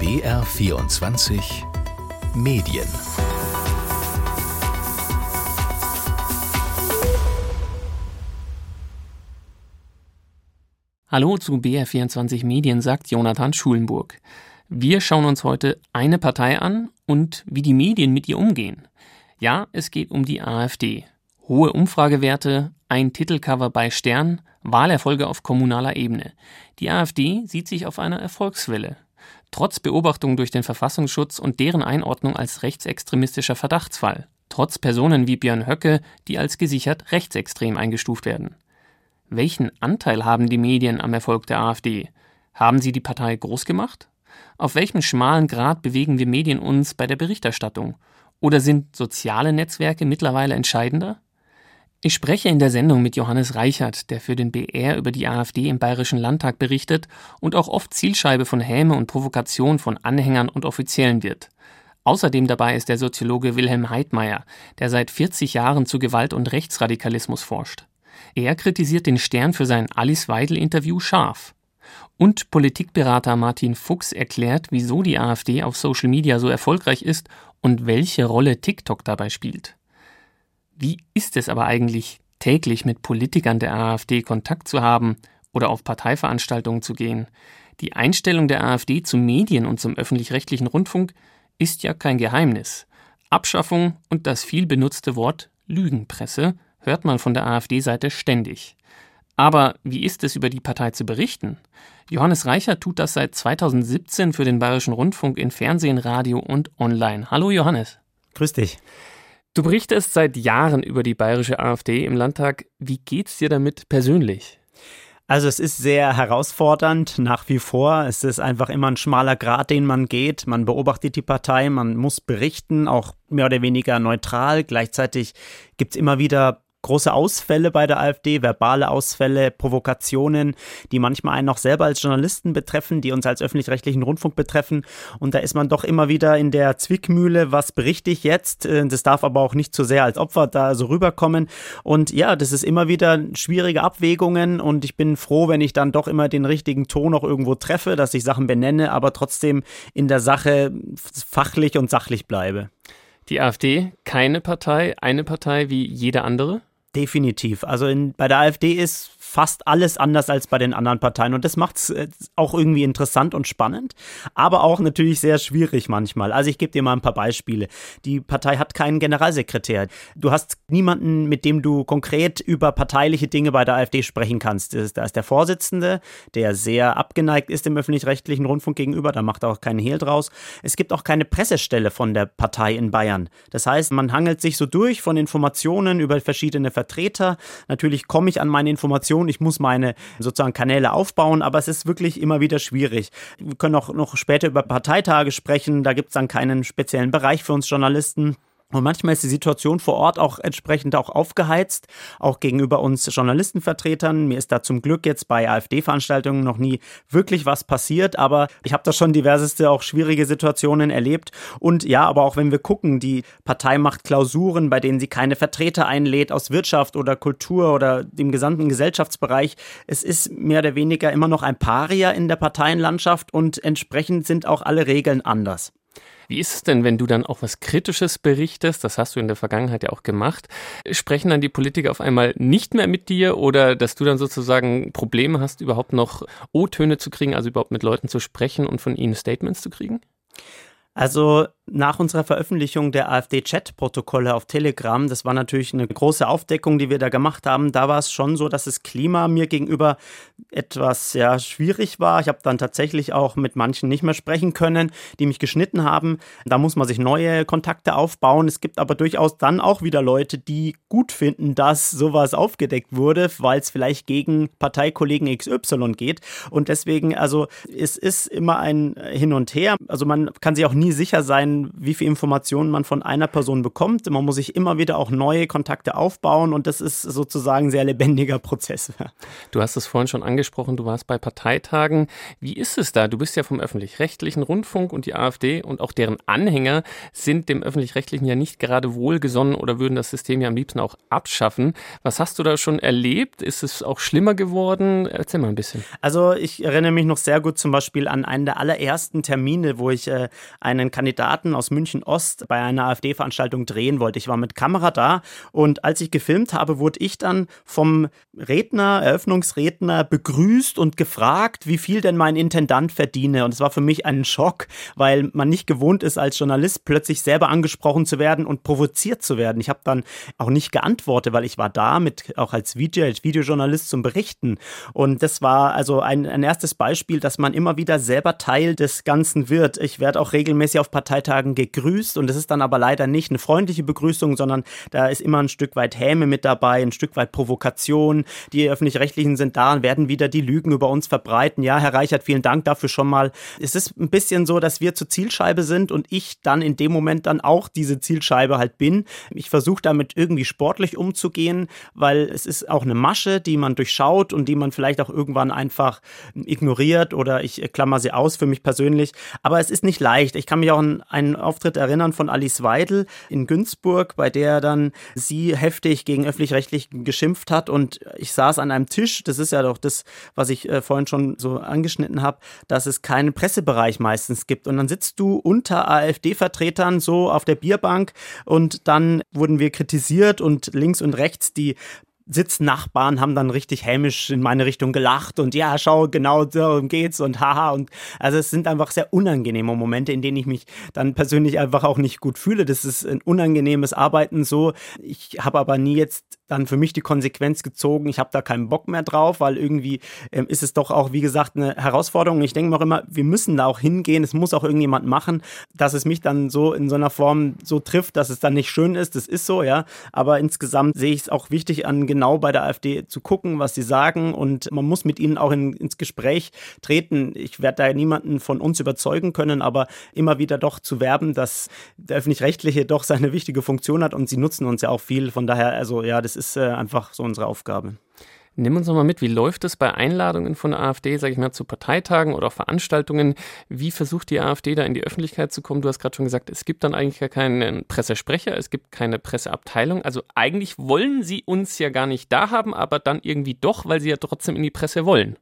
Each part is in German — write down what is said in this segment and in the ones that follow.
BR24 Medien Hallo zu BR24 Medien, sagt Jonathan Schulenburg. Wir schauen uns heute eine Partei an und wie die Medien mit ihr umgehen. Ja, es geht um die AfD. Hohe Umfragewerte, ein Titelcover bei Stern, Wahlerfolge auf kommunaler Ebene. Die AfD sieht sich auf einer Erfolgswelle. Trotz Beobachtung durch den Verfassungsschutz und deren Einordnung als rechtsextremistischer Verdachtsfall. Trotz Personen wie Björn Höcke, die als gesichert rechtsextrem eingestuft werden. Welchen Anteil haben die Medien am Erfolg der AfD? Haben sie die Partei groß gemacht? Auf welchem schmalen Grad bewegen wir Medien uns bei der Berichterstattung? Oder sind soziale Netzwerke mittlerweile entscheidender? Ich spreche in der Sendung mit Johannes Reichert, der für den BR über die AfD im Bayerischen Landtag berichtet und auch oft Zielscheibe von Häme und Provokation von Anhängern und Offiziellen wird. Außerdem dabei ist der Soziologe Wilhelm Heidmeier, der seit 40 Jahren zu Gewalt und Rechtsradikalismus forscht. Er kritisiert den Stern für sein Alice Weidel-Interview scharf. Und Politikberater Martin Fuchs erklärt, wieso die AfD auf Social Media so erfolgreich ist und welche Rolle TikTok dabei spielt. Wie ist es aber eigentlich, täglich mit Politikern der AfD Kontakt zu haben oder auf Parteiveranstaltungen zu gehen? Die Einstellung der AfD zu Medien und zum öffentlich-rechtlichen Rundfunk ist ja kein Geheimnis. Abschaffung und das viel benutzte Wort Lügenpresse hört man von der AfD-Seite ständig. Aber wie ist es über die Partei zu berichten? Johannes Reicher tut das seit 2017 für den Bayerischen Rundfunk in Fernsehen, Radio und Online. Hallo Johannes. Grüß dich. Du berichtest seit Jahren über die bayerische AfD im Landtag. Wie geht's dir damit persönlich? Also es ist sehr herausfordernd nach wie vor. Es ist einfach immer ein schmaler Grat, den man geht. Man beobachtet die Partei, man muss berichten, auch mehr oder weniger neutral. Gleichzeitig gibt es immer wieder große Ausfälle bei der AfD, verbale Ausfälle, Provokationen, die manchmal einen auch selber als Journalisten betreffen, die uns als öffentlich-rechtlichen Rundfunk betreffen. Und da ist man doch immer wieder in der Zwickmühle, was berichte ich jetzt? Äh, das darf aber auch nicht zu sehr als Opfer da so rüberkommen. Und ja, das ist immer wieder schwierige Abwägungen und ich bin froh, wenn ich dann doch immer den richtigen Ton auch irgendwo treffe, dass ich Sachen benenne, aber trotzdem in der Sache fachlich und sachlich bleibe. Die AfD, keine Partei, eine Partei wie jede andere? Definitiv. Also in, bei der AfD ist fast alles anders als bei den anderen Parteien. Und das macht es äh, auch irgendwie interessant und spannend, aber auch natürlich sehr schwierig manchmal. Also ich gebe dir mal ein paar Beispiele. Die Partei hat keinen Generalsekretär. Du hast niemanden, mit dem du konkret über parteiliche Dinge bei der AfD sprechen kannst. Da ist der Vorsitzende, der sehr abgeneigt ist dem öffentlich-rechtlichen Rundfunk gegenüber. Da macht er auch keinen Hehl draus. Es gibt auch keine Pressestelle von der Partei in Bayern. Das heißt, man hangelt sich so durch von Informationen über verschiedene Vertreter. Natürlich komme ich an meine Informationen Kommunikation, ich muss meine sozusagen Kanäle aufbauen, aber es ist wirklich immer wieder schwierig. Wir können auch noch später über Parteitage sprechen, da gibt es dann keinen speziellen Bereich für uns Journalisten. Und manchmal ist die Situation vor Ort auch entsprechend auch aufgeheizt, auch gegenüber uns Journalistenvertretern. Mir ist da zum Glück jetzt bei AfD-Veranstaltungen noch nie wirklich was passiert, aber ich habe da schon diverseste auch schwierige Situationen erlebt. Und ja, aber auch wenn wir gucken, die Partei macht Klausuren, bei denen sie keine Vertreter einlädt aus Wirtschaft oder Kultur oder dem gesamten Gesellschaftsbereich. Es ist mehr oder weniger immer noch ein Paria in der Parteienlandschaft und entsprechend sind auch alle Regeln anders. Wie ist es denn, wenn du dann auch was Kritisches berichtest? Das hast du in der Vergangenheit ja auch gemacht. Sprechen dann die Politiker auf einmal nicht mehr mit dir oder dass du dann sozusagen Probleme hast, überhaupt noch O-Töne zu kriegen, also überhaupt mit Leuten zu sprechen und von ihnen Statements zu kriegen? Also nach unserer Veröffentlichung der AfD-Chat-Protokolle auf Telegram, das war natürlich eine große Aufdeckung, die wir da gemacht haben, da war es schon so, dass das Klima mir gegenüber etwas ja, schwierig war. Ich habe dann tatsächlich auch mit manchen nicht mehr sprechen können, die mich geschnitten haben. Da muss man sich neue Kontakte aufbauen. Es gibt aber durchaus dann auch wieder Leute, die gut finden, dass sowas aufgedeckt wurde, weil es vielleicht gegen Parteikollegen XY geht. Und deswegen, also es ist immer ein Hin und Her. Also man kann sich auch nie sicher sein, man, wie viel Informationen man von einer Person bekommt. Man muss sich immer wieder auch neue Kontakte aufbauen und das ist sozusagen ein sehr lebendiger Prozess. Du hast es vorhin schon angesprochen, du warst bei Parteitagen. Wie ist es da? Du bist ja vom öffentlich-rechtlichen Rundfunk und die AfD und auch deren Anhänger sind dem öffentlich-rechtlichen ja nicht gerade wohlgesonnen oder würden das System ja am liebsten auch abschaffen. Was hast du da schon erlebt? Ist es auch schlimmer geworden? Erzähl mal ein bisschen. Also ich erinnere mich noch sehr gut zum Beispiel an einen der allerersten Termine, wo ich äh, einen Kandidaten aus München Ost bei einer AfD-Veranstaltung drehen wollte. Ich war mit Kamera da und als ich gefilmt habe, wurde ich dann vom Redner, Eröffnungsredner begrüßt und gefragt, wie viel denn mein Intendant verdiene. Und es war für mich ein Schock, weil man nicht gewohnt ist, als Journalist plötzlich selber angesprochen zu werden und provoziert zu werden. Ich habe dann auch nicht geantwortet, weil ich war da mit auch als VJ, als Videojournalist zum Berichten. Und das war also ein, ein erstes Beispiel, dass man immer wieder selber Teil des Ganzen wird. Ich werde auch regelmäßig auf Parteitagen gegrüßt und es ist dann aber leider nicht eine freundliche Begrüßung, sondern da ist immer ein Stück weit Häme mit dabei, ein Stück weit Provokation. Die öffentlich-rechtlichen sind da und werden wieder die Lügen über uns verbreiten. Ja, Herr Reichert, vielen Dank dafür schon mal. Es ist ein bisschen so, dass wir zur Zielscheibe sind und ich dann in dem Moment dann auch diese Zielscheibe halt bin. Ich versuche damit irgendwie sportlich umzugehen, weil es ist auch eine Masche, die man durchschaut und die man vielleicht auch irgendwann einfach ignoriert oder ich klammer sie aus für mich persönlich. Aber es ist nicht leicht. Ich kann mich auch an einen Auftritt erinnern von Alice Weidel in Günzburg, bei der dann sie heftig gegen öffentlich-rechtlich geschimpft hat und ich saß an einem Tisch. Das ist ja doch das, was ich äh, vorhin schon so angeschnitten habe, dass es keinen Pressebereich meistens gibt. Und dann sitzt du unter AfD-Vertretern so auf der Bierbank und dann wurden wir kritisiert und links und rechts die Sitznachbarn haben dann richtig hämisch in meine Richtung gelacht und ja, schau, genau so geht's und haha und also es sind einfach sehr unangenehme Momente, in denen ich mich dann persönlich einfach auch nicht gut fühle. Das ist ein unangenehmes Arbeiten so. Ich habe aber nie jetzt dann für mich die Konsequenz gezogen, ich habe da keinen Bock mehr drauf, weil irgendwie ähm, ist es doch auch, wie gesagt, eine Herausforderung. Ich denke mir auch immer, wir müssen da auch hingehen, es muss auch irgendjemand machen, dass es mich dann so in so einer Form so trifft, dass es dann nicht schön ist, das ist so, ja. Aber insgesamt sehe ich es auch wichtig an, genau bei der AfD zu gucken, was sie sagen und man muss mit ihnen auch in, ins Gespräch treten. Ich werde da niemanden von uns überzeugen können, aber immer wieder doch zu werben, dass der Öffentlich-Rechtliche doch seine wichtige Funktion hat und sie nutzen uns ja auch viel. Von daher, also ja, das ist äh, einfach so unsere Aufgabe. Nimm uns nochmal mit, wie läuft es bei Einladungen von der AfD, sage ich mal, zu Parteitagen oder auch Veranstaltungen? Wie versucht die AfD da in die Öffentlichkeit zu kommen? Du hast gerade schon gesagt, es gibt dann eigentlich gar keinen Pressesprecher, es gibt keine Presseabteilung. Also eigentlich wollen sie uns ja gar nicht da haben, aber dann irgendwie doch, weil sie ja trotzdem in die Presse wollen.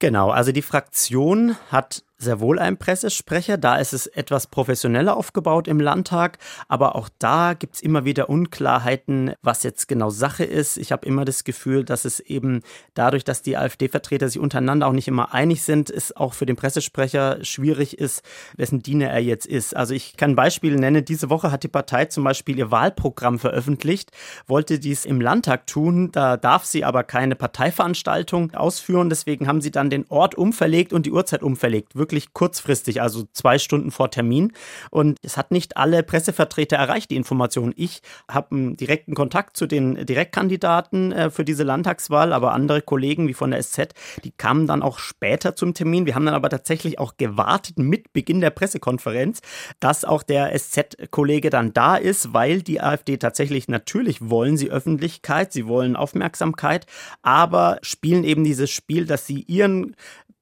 Genau, also die Fraktion hat sehr wohl ein Pressesprecher. Da ist es etwas professioneller aufgebaut im Landtag. Aber auch da gibt es immer wieder Unklarheiten, was jetzt genau Sache ist. Ich habe immer das Gefühl, dass es eben dadurch, dass die AfD-Vertreter sich untereinander auch nicht immer einig sind, es auch für den Pressesprecher schwierig ist, wessen Diener er jetzt ist. Also ich kann ein Beispiel nennen. Diese Woche hat die Partei zum Beispiel ihr Wahlprogramm veröffentlicht, wollte dies im Landtag tun. Da darf sie aber keine Parteiveranstaltung ausführen. Deswegen haben sie dann den Ort umverlegt und die Uhrzeit umverlegt wirklich kurzfristig, also zwei Stunden vor Termin. Und es hat nicht alle Pressevertreter erreicht, die Information. Ich habe einen direkten Kontakt zu den Direktkandidaten äh, für diese Landtagswahl, aber andere Kollegen wie von der SZ, die kamen dann auch später zum Termin. Wir haben dann aber tatsächlich auch gewartet mit Beginn der Pressekonferenz, dass auch der SZ-Kollege dann da ist, weil die AfD tatsächlich natürlich wollen sie Öffentlichkeit, sie wollen Aufmerksamkeit, aber spielen eben dieses Spiel, dass sie ihren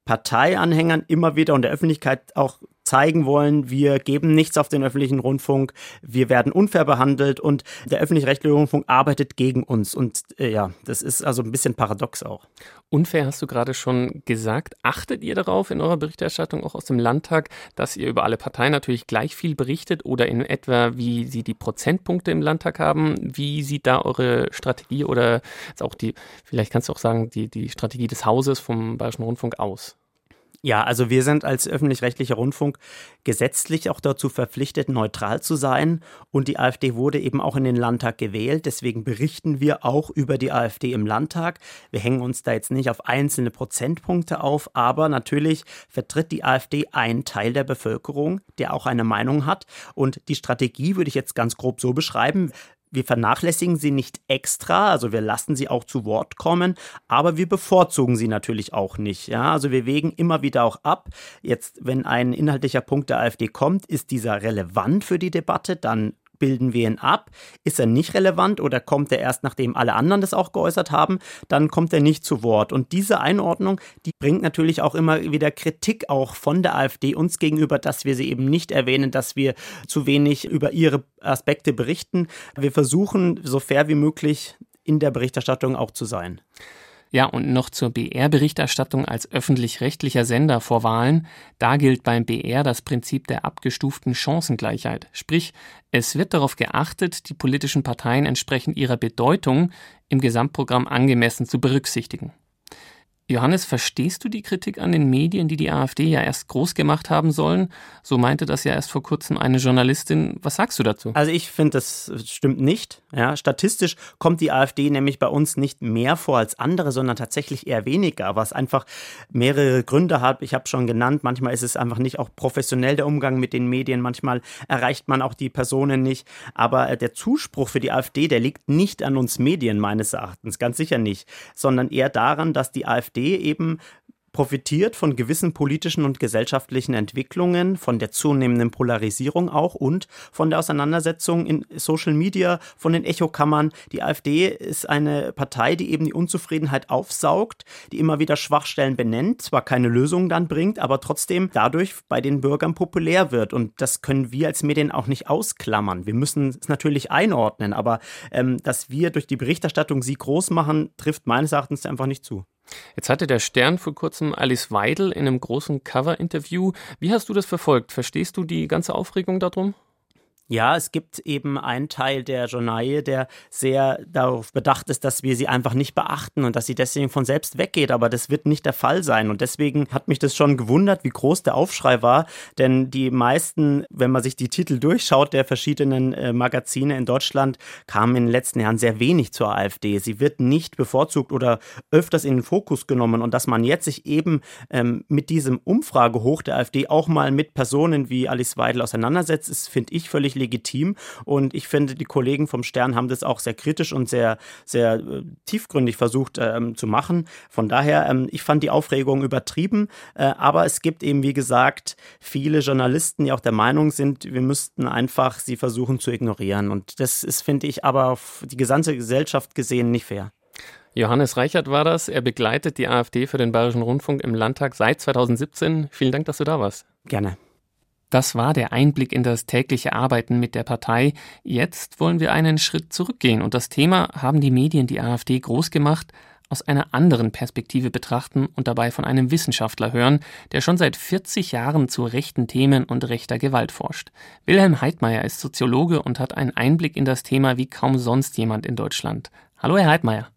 Parteianhängern immer wieder und der Öffentlichkeit auch zeigen wollen, wir geben nichts auf den öffentlichen Rundfunk, wir werden unfair behandelt und der öffentlich-rechtliche Rundfunk arbeitet gegen uns. Und äh, ja, das ist also ein bisschen paradox auch. Unfair hast du gerade schon gesagt. Achtet ihr darauf in eurer Berichterstattung auch aus dem Landtag, dass ihr über alle Parteien natürlich gleich viel berichtet oder in etwa, wie sie die Prozentpunkte im Landtag haben? Wie sieht da eure Strategie oder auch die, vielleicht kannst du auch sagen, die, die Strategie des Hauses vom Bayerischen Rundfunk aus? Ja, also wir sind als öffentlich-rechtlicher Rundfunk gesetzlich auch dazu verpflichtet, neutral zu sein. Und die AfD wurde eben auch in den Landtag gewählt. Deswegen berichten wir auch über die AfD im Landtag. Wir hängen uns da jetzt nicht auf einzelne Prozentpunkte auf, aber natürlich vertritt die AfD einen Teil der Bevölkerung, der auch eine Meinung hat. Und die Strategie würde ich jetzt ganz grob so beschreiben wir vernachlässigen sie nicht extra, also wir lassen sie auch zu Wort kommen, aber wir bevorzugen sie natürlich auch nicht. Ja, also wir wägen immer wieder auch ab. Jetzt, wenn ein inhaltlicher Punkt der AfD kommt, ist dieser relevant für die Debatte, dann bilden wir ihn ab? Ist er nicht relevant oder kommt er erst, nachdem alle anderen das auch geäußert haben? Dann kommt er nicht zu Wort. Und diese Einordnung, die bringt natürlich auch immer wieder Kritik auch von der AfD uns gegenüber, dass wir sie eben nicht erwähnen, dass wir zu wenig über ihre Aspekte berichten. Wir versuchen, so fair wie möglich in der Berichterstattung auch zu sein. Ja, und noch zur BR-Berichterstattung als öffentlich-rechtlicher Sender vor Wahlen. Da gilt beim BR das Prinzip der abgestuften Chancengleichheit. Sprich, es wird darauf geachtet, die politischen Parteien entsprechend ihrer Bedeutung im Gesamtprogramm angemessen zu berücksichtigen. Johannes, verstehst du die Kritik an den Medien, die die AfD ja erst groß gemacht haben sollen? So meinte das ja erst vor kurzem eine Journalistin. Was sagst du dazu? Also ich finde, das stimmt nicht. Ja, statistisch kommt die AfD nämlich bei uns nicht mehr vor als andere, sondern tatsächlich eher weniger, was einfach mehrere Gründe hat. Ich habe schon genannt, manchmal ist es einfach nicht auch professionell der Umgang mit den Medien, manchmal erreicht man auch die Personen nicht. Aber äh, der Zuspruch für die AfD, der liegt nicht an uns Medien meines Erachtens, ganz sicher nicht, sondern eher daran, dass die AfD Eben profitiert von gewissen politischen und gesellschaftlichen Entwicklungen, von der zunehmenden Polarisierung auch und von der Auseinandersetzung in Social Media, von den Echokammern. Die AfD ist eine Partei, die eben die Unzufriedenheit aufsaugt, die immer wieder Schwachstellen benennt, zwar keine Lösungen dann bringt, aber trotzdem dadurch bei den Bürgern populär wird. Und das können wir als Medien auch nicht ausklammern. Wir müssen es natürlich einordnen, aber ähm, dass wir durch die Berichterstattung sie groß machen, trifft meines Erachtens einfach nicht zu. Jetzt hatte der Stern vor kurzem Alice Weidel in einem großen Cover-Interview. Wie hast du das verfolgt? Verstehst du die ganze Aufregung darum? Ja, es gibt eben einen Teil der Journaille, der sehr darauf bedacht ist, dass wir sie einfach nicht beachten und dass sie deswegen von selbst weggeht. Aber das wird nicht der Fall sein. Und deswegen hat mich das schon gewundert, wie groß der Aufschrei war. Denn die meisten, wenn man sich die Titel durchschaut der verschiedenen äh, Magazine in Deutschland, kamen in den letzten Jahren sehr wenig zur AfD. Sie wird nicht bevorzugt oder öfters in den Fokus genommen. Und dass man jetzt sich eben ähm, mit diesem Umfragehoch der AfD auch mal mit Personen wie Alice Weidel auseinandersetzt, ist, finde ich, völlig legitim. Und ich finde, die Kollegen vom Stern haben das auch sehr kritisch und sehr, sehr äh, tiefgründig versucht ähm, zu machen. Von daher, ähm, ich fand die Aufregung übertrieben. Äh, aber es gibt eben, wie gesagt, viele Journalisten, die auch der Meinung sind, wir müssten einfach sie versuchen zu ignorieren. Und das ist, finde ich, aber auf die gesamte Gesellschaft gesehen nicht fair. Johannes Reichert war das. Er begleitet die AfD für den Bayerischen Rundfunk im Landtag seit 2017. Vielen Dank, dass du da warst. Gerne. Das war der Einblick in das tägliche Arbeiten mit der Partei. Jetzt wollen wir einen Schritt zurückgehen und das Thema haben die Medien die AfD groß gemacht, aus einer anderen Perspektive betrachten und dabei von einem Wissenschaftler hören, der schon seit 40 Jahren zu rechten Themen und rechter Gewalt forscht. Wilhelm Heidmeier ist Soziologe und hat einen Einblick in das Thema wie kaum sonst jemand in Deutschland. Hallo, Herr Heidmeier.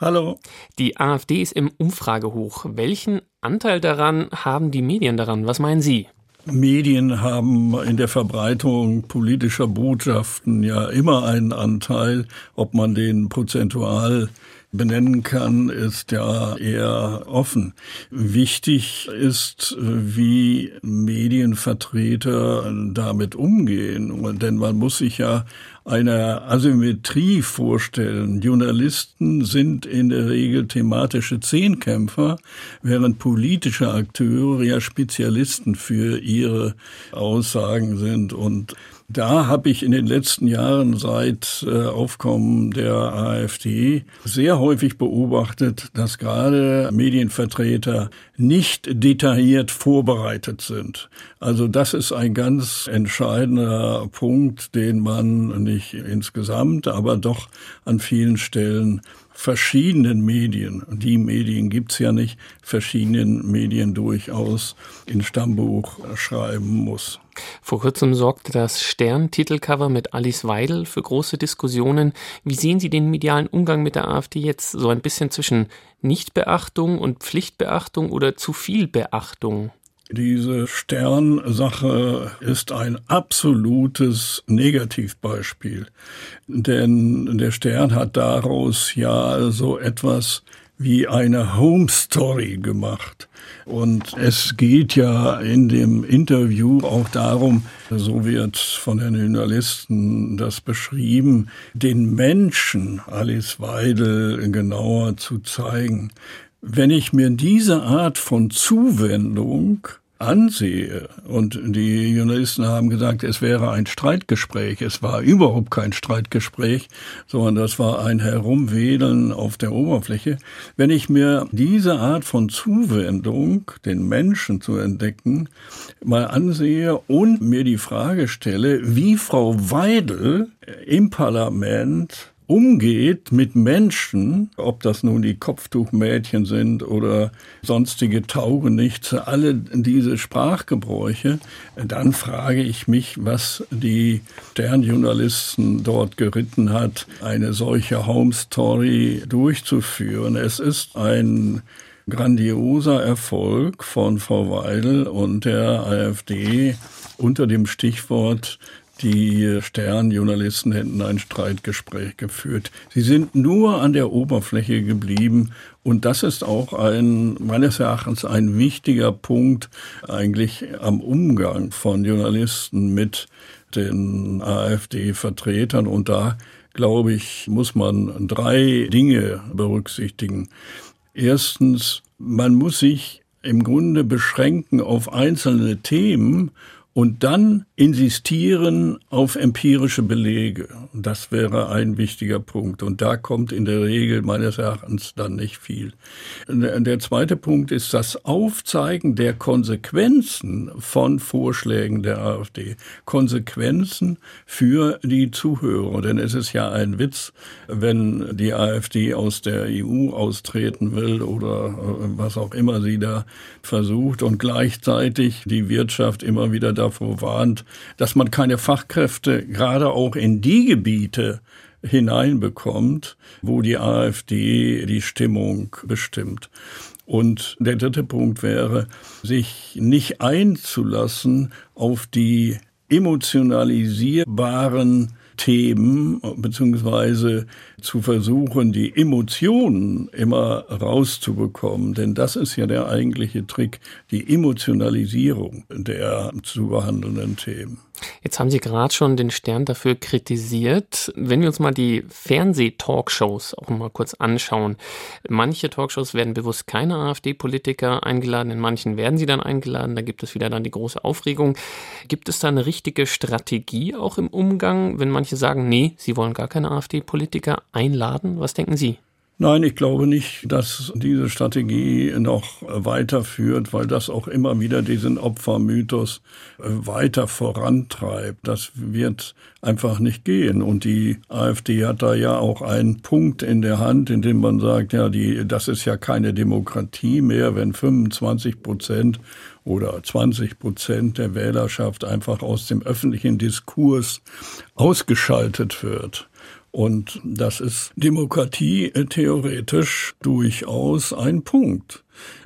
Hallo. Die AfD ist im Umfragehoch. Welchen Anteil daran haben die Medien daran? Was meinen Sie? Medien haben in der Verbreitung politischer Botschaften ja immer einen Anteil, ob man den prozentual benennen kann, ist ja eher offen. Wichtig ist, wie Medienvertreter damit umgehen, denn man muss sich ja eine Asymmetrie vorstellen. Journalisten sind in der Regel thematische Zehnkämpfer, während politische Akteure ja Spezialisten für ihre Aussagen sind und da habe ich in den letzten Jahren seit äh, Aufkommen der AfD sehr häufig beobachtet, dass gerade Medienvertreter nicht detailliert vorbereitet sind. Also das ist ein ganz entscheidender Punkt, den man nicht insgesamt, aber doch an vielen Stellen verschiedenen Medien, die Medien gibt's ja nicht, verschiedenen Medien durchaus in Stammbuch schreiben muss. Vor kurzem sorgte das Stern-Titelcover mit Alice Weidel für große Diskussionen. Wie sehen Sie den medialen Umgang mit der AfD jetzt so ein bisschen zwischen Nichtbeachtung und Pflichtbeachtung oder zu viel Beachtung? Diese Sternsache ist ein absolutes Negativbeispiel, denn der Stern hat daraus ja so etwas wie eine Home Story gemacht. Und es geht ja in dem Interview auch darum, so wird von den Journalisten das beschrieben, den Menschen Alice Weidel genauer zu zeigen. Wenn ich mir diese Art von Zuwendung ansehe, und die Journalisten haben gesagt, es wäre ein Streitgespräch, es war überhaupt kein Streitgespräch, sondern das war ein Herumwedeln auf der Oberfläche. Wenn ich mir diese Art von Zuwendung, den Menschen zu entdecken, mal ansehe und mir die Frage stelle, wie Frau Weidel im Parlament umgeht mit Menschen, ob das nun die Kopftuchmädchen sind oder sonstige Taugenichtse, alle diese Sprachgebräuche, dann frage ich mich, was die Sternjournalisten dort geritten hat, eine solche Home Story durchzuführen. Es ist ein grandioser Erfolg von Frau Weidel und der AfD unter dem Stichwort die Sternjournalisten hätten ein Streitgespräch geführt. Sie sind nur an der Oberfläche geblieben und das ist auch ein, meines Erachtens ein wichtiger Punkt eigentlich am Umgang von Journalisten mit den AfD-Vertretern und da glaube ich, muss man drei Dinge berücksichtigen. Erstens, man muss sich im Grunde beschränken auf einzelne Themen und dann insistieren auf empirische Belege. Das wäre ein wichtiger Punkt. Und da kommt in der Regel meines Erachtens dann nicht viel. Der zweite Punkt ist das Aufzeigen der Konsequenzen von Vorschlägen der AfD. Konsequenzen für die Zuhörer. Denn es ist ja ein Witz, wenn die AfD aus der EU austreten will oder äh, was auch immer sie da versucht und gleichzeitig die Wirtschaft immer wieder da davor warnt, dass man keine Fachkräfte gerade auch in die Gebiete hineinbekommt, wo die AfD die Stimmung bestimmt. Und der dritte Punkt wäre, sich nicht einzulassen auf die emotionalisierbaren Themen, beziehungsweise zu versuchen, die Emotionen immer rauszubekommen. Denn das ist ja der eigentliche Trick, die Emotionalisierung der zu behandelnden Themen. Jetzt haben Sie gerade schon den Stern dafür kritisiert. Wenn wir uns mal die Fernseh-Talkshows auch mal kurz anschauen. Manche Talkshows werden bewusst keine AfD-Politiker eingeladen, in manchen werden sie dann eingeladen. Da gibt es wieder dann die große Aufregung. Gibt es da eine richtige Strategie auch im Umgang, wenn manche sagen, nee, sie wollen gar keine AfD-Politiker einladen? Was denken Sie? Nein, ich glaube nicht, dass diese Strategie noch weiterführt, weil das auch immer wieder diesen Opfermythos äh, weiter vorantreibt. Das wird einfach nicht gehen. Und die AfD hat da ja auch einen Punkt in der Hand, in dem man sagt, ja, die, das ist ja keine Demokratie mehr, wenn 25 Prozent oder 20 Prozent der Wählerschaft einfach aus dem öffentlichen Diskurs ausgeschaltet wird. Und das ist Demokratie äh, theoretisch durchaus ein Punkt.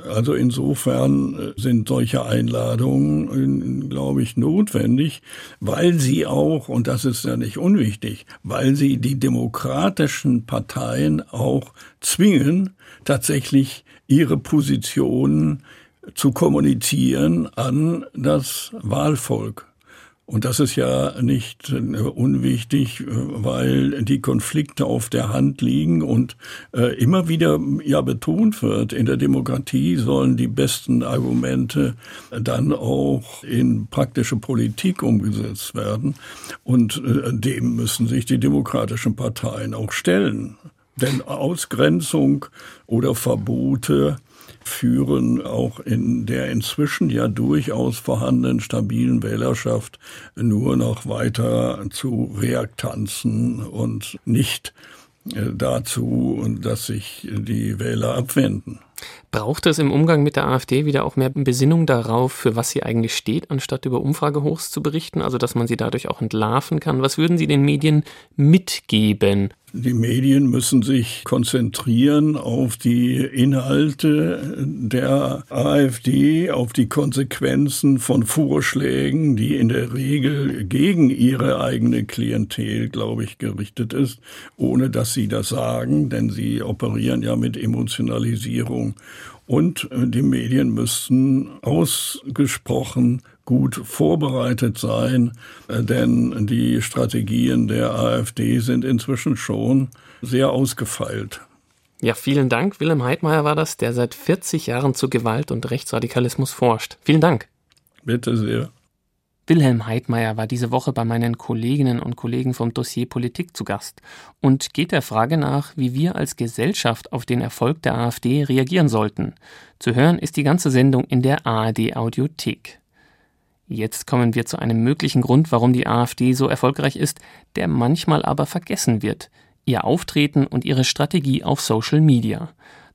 Also insofern äh, sind solche Einladungen, äh, glaube ich, notwendig, weil sie auch, und das ist ja nicht unwichtig, weil sie die demokratischen Parteien auch zwingen, tatsächlich ihre Positionen zu kommunizieren an das Wahlvolk. Und das ist ja nicht äh, unwichtig, äh, weil die Konflikte auf der Hand liegen und äh, immer wieder ja betont wird, in der Demokratie sollen die besten Argumente dann auch in praktische Politik umgesetzt werden. Und dem müssen sich die demokratischen Parteien auch stellen. Denn Ausgrenzung oder Verbote führen auch in der inzwischen ja durchaus vorhandenen stabilen Wählerschaft nur noch weiter zu Reaktanzen und nicht äh, dazu, dass sich die Wähler abwenden. Braucht es im Umgang mit der AfD wieder auch mehr Besinnung darauf, für was sie eigentlich steht, anstatt über Umfragehochs zu berichten, also dass man sie dadurch auch entlarven kann? Was würden Sie den Medien mitgeben? Die Medien müssen sich konzentrieren auf die Inhalte der AfD, auf die Konsequenzen von Vorschlägen, die in der Regel gegen ihre eigene Klientel, glaube ich, gerichtet ist, ohne dass sie das sagen, denn sie operieren ja mit Emotionalisierung. Und die Medien müssen ausgesprochen gut vorbereitet sein, äh, denn die Strategien der AfD sind inzwischen schon sehr ausgefeilt. Ja, vielen Dank. Wilhelm Heidmeier war das, der seit 40 Jahren zu Gewalt und Rechtsradikalismus forscht. Vielen Dank. Bitte sehr. Wilhelm Heidmeier war diese Woche bei meinen Kolleginnen und Kollegen vom Dossier Politik zu Gast und geht der Frage nach, wie wir als Gesellschaft auf den Erfolg der AfD reagieren sollten. Zu hören ist die ganze Sendung in der ARD Audiothek. Jetzt kommen wir zu einem möglichen Grund, warum die AfD so erfolgreich ist, der manchmal aber vergessen wird. Ihr Auftreten und ihre Strategie auf Social Media.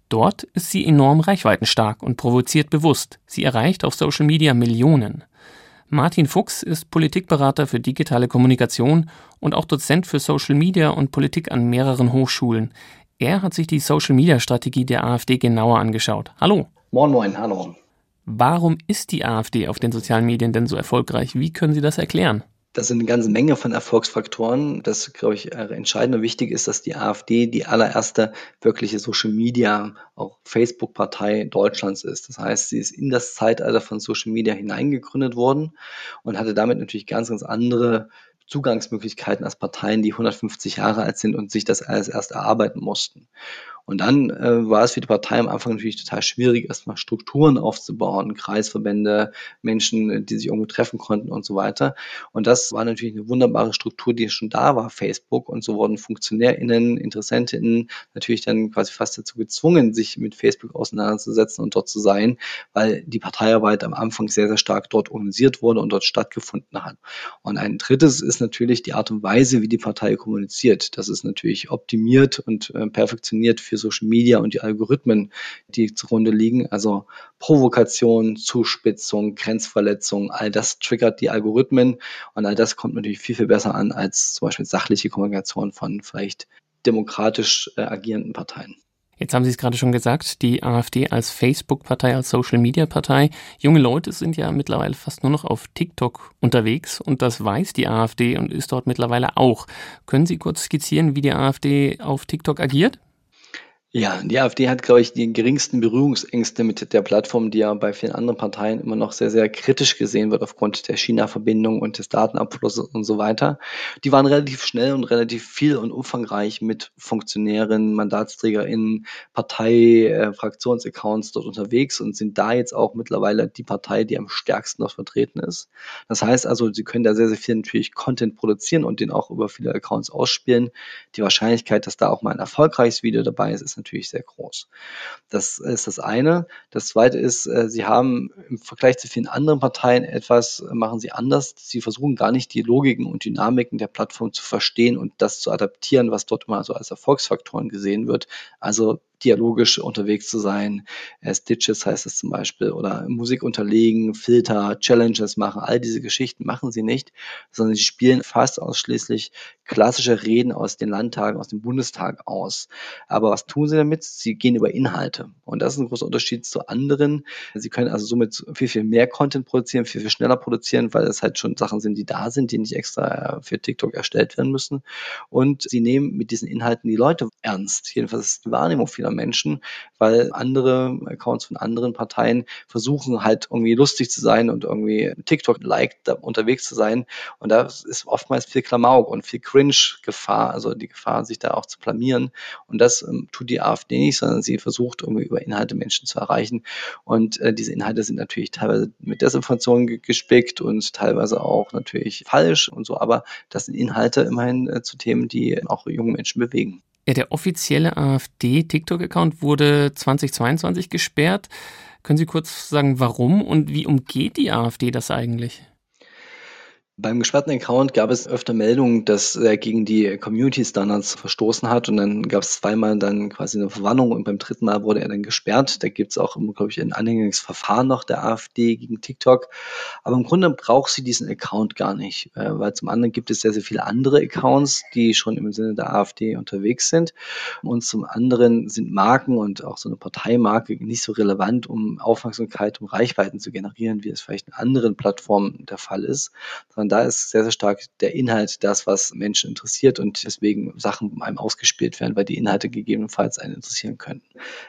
Dort ist sie enorm reichweitenstark und provoziert bewusst. Sie erreicht auf Social Media Millionen. Martin Fuchs ist Politikberater für digitale Kommunikation und auch Dozent für Social Media und Politik an mehreren Hochschulen. Er hat sich die Social Media Strategie der AfD genauer angeschaut. Hallo. Moin, moin, hallo. Warum ist die AfD auf den sozialen Medien denn so erfolgreich? Wie können Sie das erklären? Das sind eine ganze Menge von Erfolgsfaktoren. Das, glaube ich, entscheidend und wichtig ist, dass die AfD die allererste wirkliche Social Media, auch Facebook-Partei Deutschlands ist. Das heißt, sie ist in das Zeitalter von Social Media hineingegründet worden und hatte damit natürlich ganz, ganz andere Zugangsmöglichkeiten als Parteien, die 150 Jahre alt sind und sich das alles erst erarbeiten mussten. Und dann äh, war es für die Partei am Anfang natürlich total schwierig, erstmal Strukturen aufzubauen, Kreisverbände, Menschen, die sich irgendwo treffen konnten und so weiter. Und das war natürlich eine wunderbare Struktur, die schon da war, Facebook. Und so wurden FunktionärInnen, InteressentInnen natürlich dann quasi fast dazu gezwungen, sich mit Facebook auseinanderzusetzen und dort zu sein, weil die Parteiarbeit am Anfang sehr, sehr stark dort organisiert wurde und dort stattgefunden hat. Und ein drittes ist natürlich die Art und Weise, wie die Partei kommuniziert. Das ist natürlich optimiert und äh, perfektioniert für für Social Media und die Algorithmen, die zugrunde liegen. Also Provokation, Zuspitzung, Grenzverletzung, all das triggert die Algorithmen und all das kommt natürlich viel, viel besser an als zum Beispiel sachliche Kommunikation von vielleicht demokratisch äh, agierenden Parteien. Jetzt haben Sie es gerade schon gesagt, die AfD als Facebook-Partei, als Social-Media-Partei. Junge Leute sind ja mittlerweile fast nur noch auf TikTok unterwegs und das weiß die AfD und ist dort mittlerweile auch. Können Sie kurz skizzieren, wie die AfD auf TikTok agiert? Ja, die AfD hat, glaube ich, die geringsten Berührungsängste mit der Plattform, die ja bei vielen anderen Parteien immer noch sehr, sehr kritisch gesehen wird aufgrund der China-Verbindung und des Datenabflusses und so weiter. Die waren relativ schnell und relativ viel und umfangreich mit Funktionären, MandatsträgerInnen, Partei, äh, Fraktionsaccounts dort unterwegs und sind da jetzt auch mittlerweile die Partei, die am stärksten noch vertreten ist. Das heißt also, sie können da sehr, sehr viel natürlich Content produzieren und den auch über viele Accounts ausspielen. Die Wahrscheinlichkeit, dass da auch mal ein erfolgreiches Video dabei ist, ist natürlich sehr groß. Das ist das eine. Das zweite ist, äh, sie haben im Vergleich zu vielen anderen Parteien etwas, äh, machen sie anders. Sie versuchen gar nicht die Logiken und Dynamiken der Plattform zu verstehen und das zu adaptieren, was dort immer so als Erfolgsfaktoren gesehen wird. Also dialogisch unterwegs zu sein. Stitches heißt es zum Beispiel oder Musik unterlegen, Filter, Challenges machen, all diese Geschichten machen sie nicht, sondern sie spielen fast ausschließlich klassische Reden aus den Landtagen, aus dem Bundestag aus. Aber was tun sie damit? Sie gehen über Inhalte. Und das ist ein großer Unterschied zu anderen. Sie können also somit viel, viel mehr Content produzieren, viel, viel schneller produzieren, weil es halt schon Sachen sind, die da sind, die nicht extra für TikTok erstellt werden müssen. Und sie nehmen mit diesen Inhalten die Leute ernst. Jedenfalls ist die Wahrnehmung vieler Menschen, weil andere Accounts von anderen Parteien versuchen halt irgendwie lustig zu sein und irgendwie TikTok-like unterwegs zu sein. Und da ist oftmals viel Klamauk und viel Cringe-Gefahr, also die Gefahr, sich da auch zu blamieren. Und das ähm, tut die AfD nicht, sondern sie versucht irgendwie über Inhalte Menschen zu erreichen. Und äh, diese Inhalte sind natürlich teilweise mit Desinformation gespickt und teilweise auch natürlich falsch und so. Aber das sind Inhalte immerhin äh, zu Themen, die auch junge Menschen bewegen. Ja, der offizielle AfD-TikTok-Account wurde 2022 gesperrt. Können Sie kurz sagen, warum und wie umgeht die AfD das eigentlich? Beim gesperrten Account gab es öfter Meldungen, dass er gegen die Community Standards verstoßen hat und dann gab es zweimal dann quasi eine Verwarnung und beim dritten Mal wurde er dann gesperrt. Da gibt es auch, glaube ich, ein Anhängungsverfahren noch der AfD gegen TikTok. Aber im Grunde braucht sie diesen Account gar nicht, äh, weil zum anderen gibt es sehr, sehr viele andere Accounts, die schon im Sinne der AfD unterwegs sind und zum anderen sind Marken und auch so eine Parteimarke nicht so relevant, um Aufmerksamkeit, um Reichweiten zu generieren, wie es vielleicht in anderen Plattformen der Fall ist, sondern da ist sehr, sehr stark der Inhalt das, was Menschen interessiert und deswegen Sachen einem ausgespielt werden, weil die Inhalte gegebenenfalls einen interessieren können.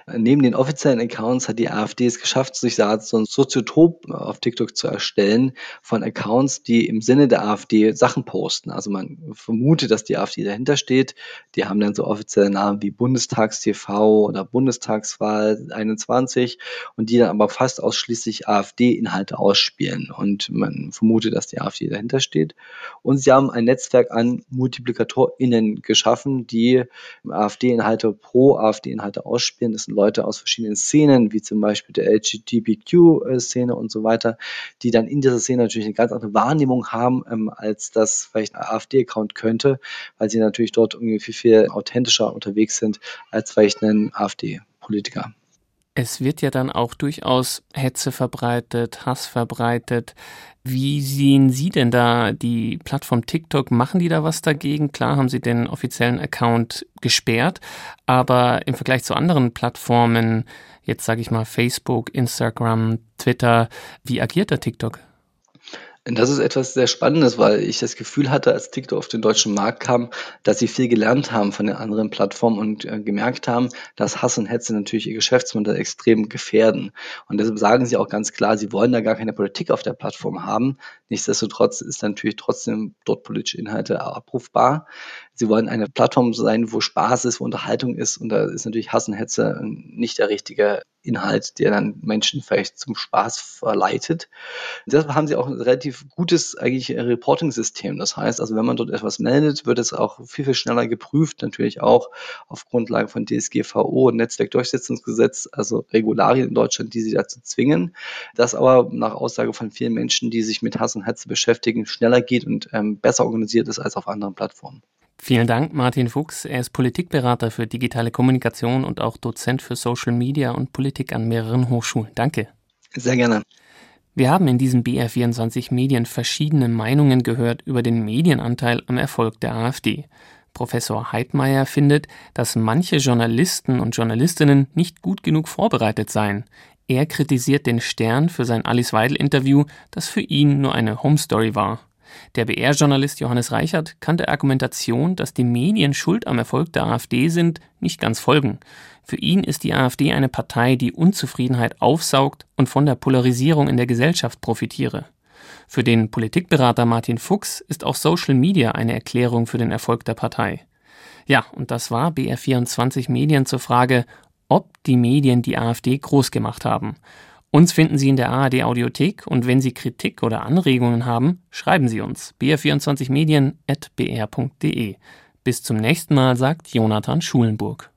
Neben den offiziellen Accounts hat die AfD es geschafft, sich so ein Soziotop auf TikTok zu erstellen von Accounts, die im Sinne der AfD Sachen posten. Also man vermutet, dass die AfD dahinter steht. Die haben dann so offizielle Namen wie Bundestagstv oder Bundestagswahl 21 und die dann aber fast ausschließlich AfD-Inhalte ausspielen. Und man vermutet, dass die AfD dahinter dahinter steht. Und sie haben ein Netzwerk an MultiplikatorInnen geschaffen, die AfD-Inhalte pro AfD-Inhalte ausspielen. Das sind Leute aus verschiedenen Szenen, wie zum Beispiel der LGBTQ-Szene und so weiter, die dann in dieser Szene natürlich eine ganz andere Wahrnehmung haben, ähm, als das vielleicht ein AfD-Account könnte, weil sie natürlich dort irgendwie viel, viel authentischer unterwegs sind als vielleicht ein AfD-Politiker. Es wird ja dann auch durchaus Hetze verbreitet, Hass verbreitet. Wie sehen Sie denn da die Plattform TikTok? Machen die da was dagegen? Klar haben sie den offiziellen Account gesperrt, aber im Vergleich zu anderen Plattformen, jetzt sage ich mal Facebook, Instagram, Twitter, wie agiert da TikTok? Das ist etwas sehr Spannendes, weil ich das Gefühl hatte, als TikTok auf den deutschen Markt kam, dass sie viel gelernt haben von den anderen Plattformen und äh, gemerkt haben, dass Hass und Hetze natürlich ihr Geschäftsmodell extrem gefährden. Und deshalb sagen sie auch ganz klar, sie wollen da gar keine Politik auf der Plattform haben. Nichtsdestotrotz ist natürlich trotzdem dort politische Inhalte abrufbar. Sie wollen eine Plattform sein, wo Spaß ist, wo Unterhaltung ist. Und da ist natürlich Hass und Hetze nicht der richtige Inhalt, der dann Menschen vielleicht zum Spaß verleitet. deshalb haben sie auch ein relativ gutes eigentlich Reporting-System. Das heißt, also wenn man dort etwas meldet, wird es auch viel, viel schneller geprüft, natürlich auch auf Grundlage von DSGVO und Netzwerkdurchsetzungsgesetz, also Regularien in Deutschland, die sie dazu zwingen. Das aber nach Aussage von vielen Menschen, die sich mit Hass und Hetze beschäftigen, schneller geht und ähm, besser organisiert ist als auf anderen Plattformen. Vielen Dank, Martin Fuchs. Er ist Politikberater für digitale Kommunikation und auch Dozent für Social Media und Politik an mehreren Hochschulen. Danke. Sehr gerne. Wir haben in diesen BR24 Medien verschiedene Meinungen gehört über den Medienanteil am Erfolg der AfD. Professor Heidmeier findet, dass manche Journalisten und Journalistinnen nicht gut genug vorbereitet seien. Er kritisiert den Stern für sein Alice Weidel-Interview, das für ihn nur eine Homestory war. Der BR-Journalist Johannes Reichert kann der Argumentation, dass die Medien schuld am Erfolg der AfD sind, nicht ganz folgen. Für ihn ist die AfD eine Partei, die Unzufriedenheit aufsaugt und von der Polarisierung in der Gesellschaft profitiere. Für den Politikberater Martin Fuchs ist auch Social Media eine Erklärung für den Erfolg der Partei. Ja, und das war BR24 Medien zur Frage, ob die Medien die AfD groß gemacht haben. Uns finden Sie in der ARD Audiothek und wenn Sie Kritik oder Anregungen haben, schreiben Sie uns br24medien.br.de. Bis zum nächsten Mal, sagt Jonathan Schulenburg.